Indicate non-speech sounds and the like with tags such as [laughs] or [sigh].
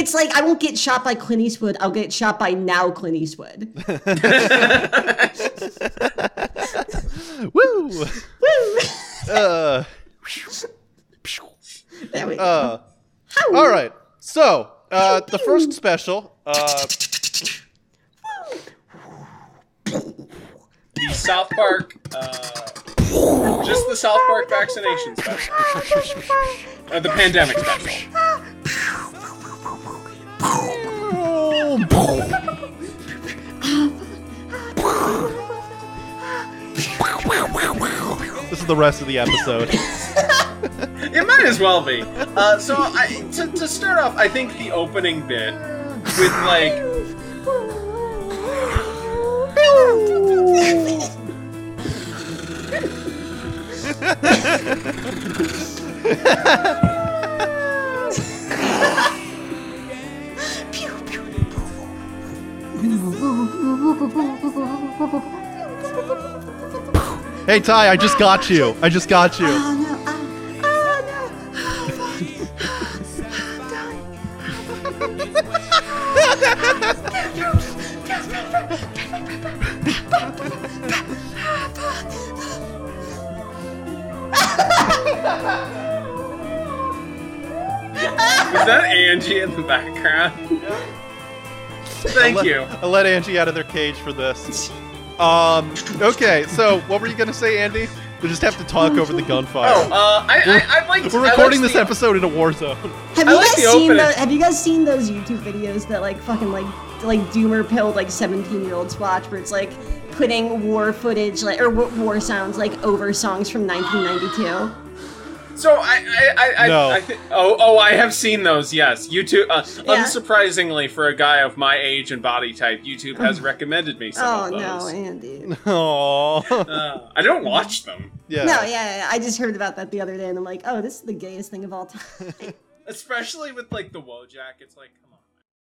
it's like I won't get shot by Clint Eastwood. I'll get shot by now Clint Eastwood. [laughs] Woo! Woo! Uh, there we go. uh, all right. So, uh, the first special. Uh, The South Park, uh, just the South Park vaccination special. [laughs] Uh, the pandemic special. The rest of the episode. [laughs] It might as well be. Uh, so, I, to, to start off, I think the opening bit with like Hey Ty, I just got you. I just got you. Oh no! Oh, oh no! is that Angie in the background? [laughs] Thank Let- you. I let Angie out of their cage for this. Um. Okay. So, what were you gonna say, Andy? We just have to talk over the gunfire. Oh, uh, I, I, I like. We're recording this episode in a war zone. Have I you like guys the seen the, Have you guys seen those YouTube videos that like fucking like like doomer pilled like seventeen year olds watch where it's like putting war footage like or war sounds like over songs from 1992? So I, I, I, I, No. I think. Oh, oh, I have seen those. Yes, YouTube. Uh, Yeah. Unsurprisingly, for a guy of my age and body type, YouTube has [laughs] recommended me some Oh of those. Oh no. Andy. [laughs] Aww. Uh, I don't watch them, yeah. No, yeah, yeah, I just heard about that the other day, and I'm like, oh, this is the gayest thing of all time. [laughs] especially with like the Wojak. It's like, come